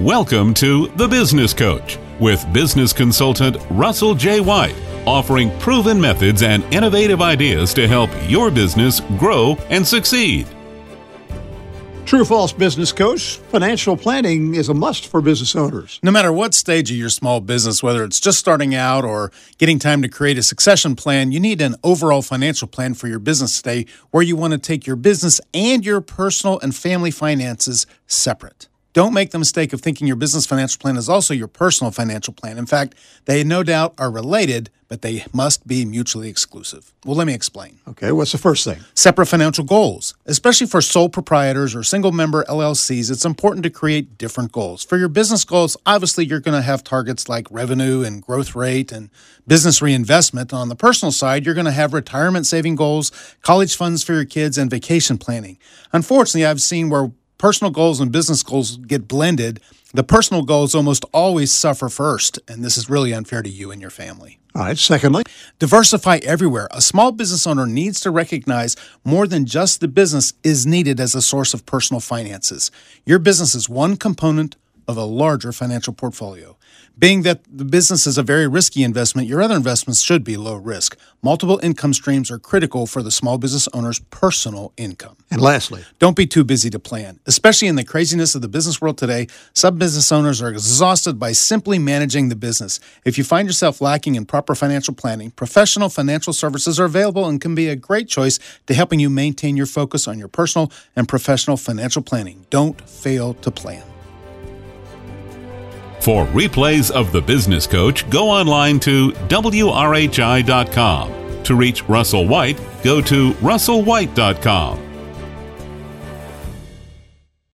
Welcome to The Business Coach with business consultant Russell J. White, offering proven methods and innovative ideas to help your business grow and succeed. True or false business coach, financial planning is a must for business owners. No matter what stage of your small business, whether it's just starting out or getting time to create a succession plan, you need an overall financial plan for your business today where you want to take your business and your personal and family finances separate. Don't make the mistake of thinking your business financial plan is also your personal financial plan. In fact, they no doubt are related, but they must be mutually exclusive. Well, let me explain. Okay, what's the first thing? Separate financial goals. Especially for sole proprietors or single member LLCs, it's important to create different goals. For your business goals, obviously you're going to have targets like revenue and growth rate and business reinvestment. On the personal side, you're going to have retirement saving goals, college funds for your kids, and vacation planning. Unfortunately, I've seen where personal goals and business goals get blended, the personal goals almost always suffer first, and this is really unfair to you and your family. All right, secondly, diversify everywhere. A small business owner needs to recognize more than just the business is needed as a source of personal finances. Your business is one component of a larger financial portfolio. Being that the business is a very risky investment, your other investments should be low risk. Multiple income streams are critical for the small business owner's personal income. And lastly, don't be too busy to plan. Especially in the craziness of the business world today, some business owners are exhausted by simply managing the business. If you find yourself lacking in proper financial planning, professional financial services are available and can be a great choice to helping you maintain your focus on your personal and professional financial planning. Don't fail to plan. For replays of The Business Coach, go online to WRHI.com. To reach Russell White, go to russellwhite.com.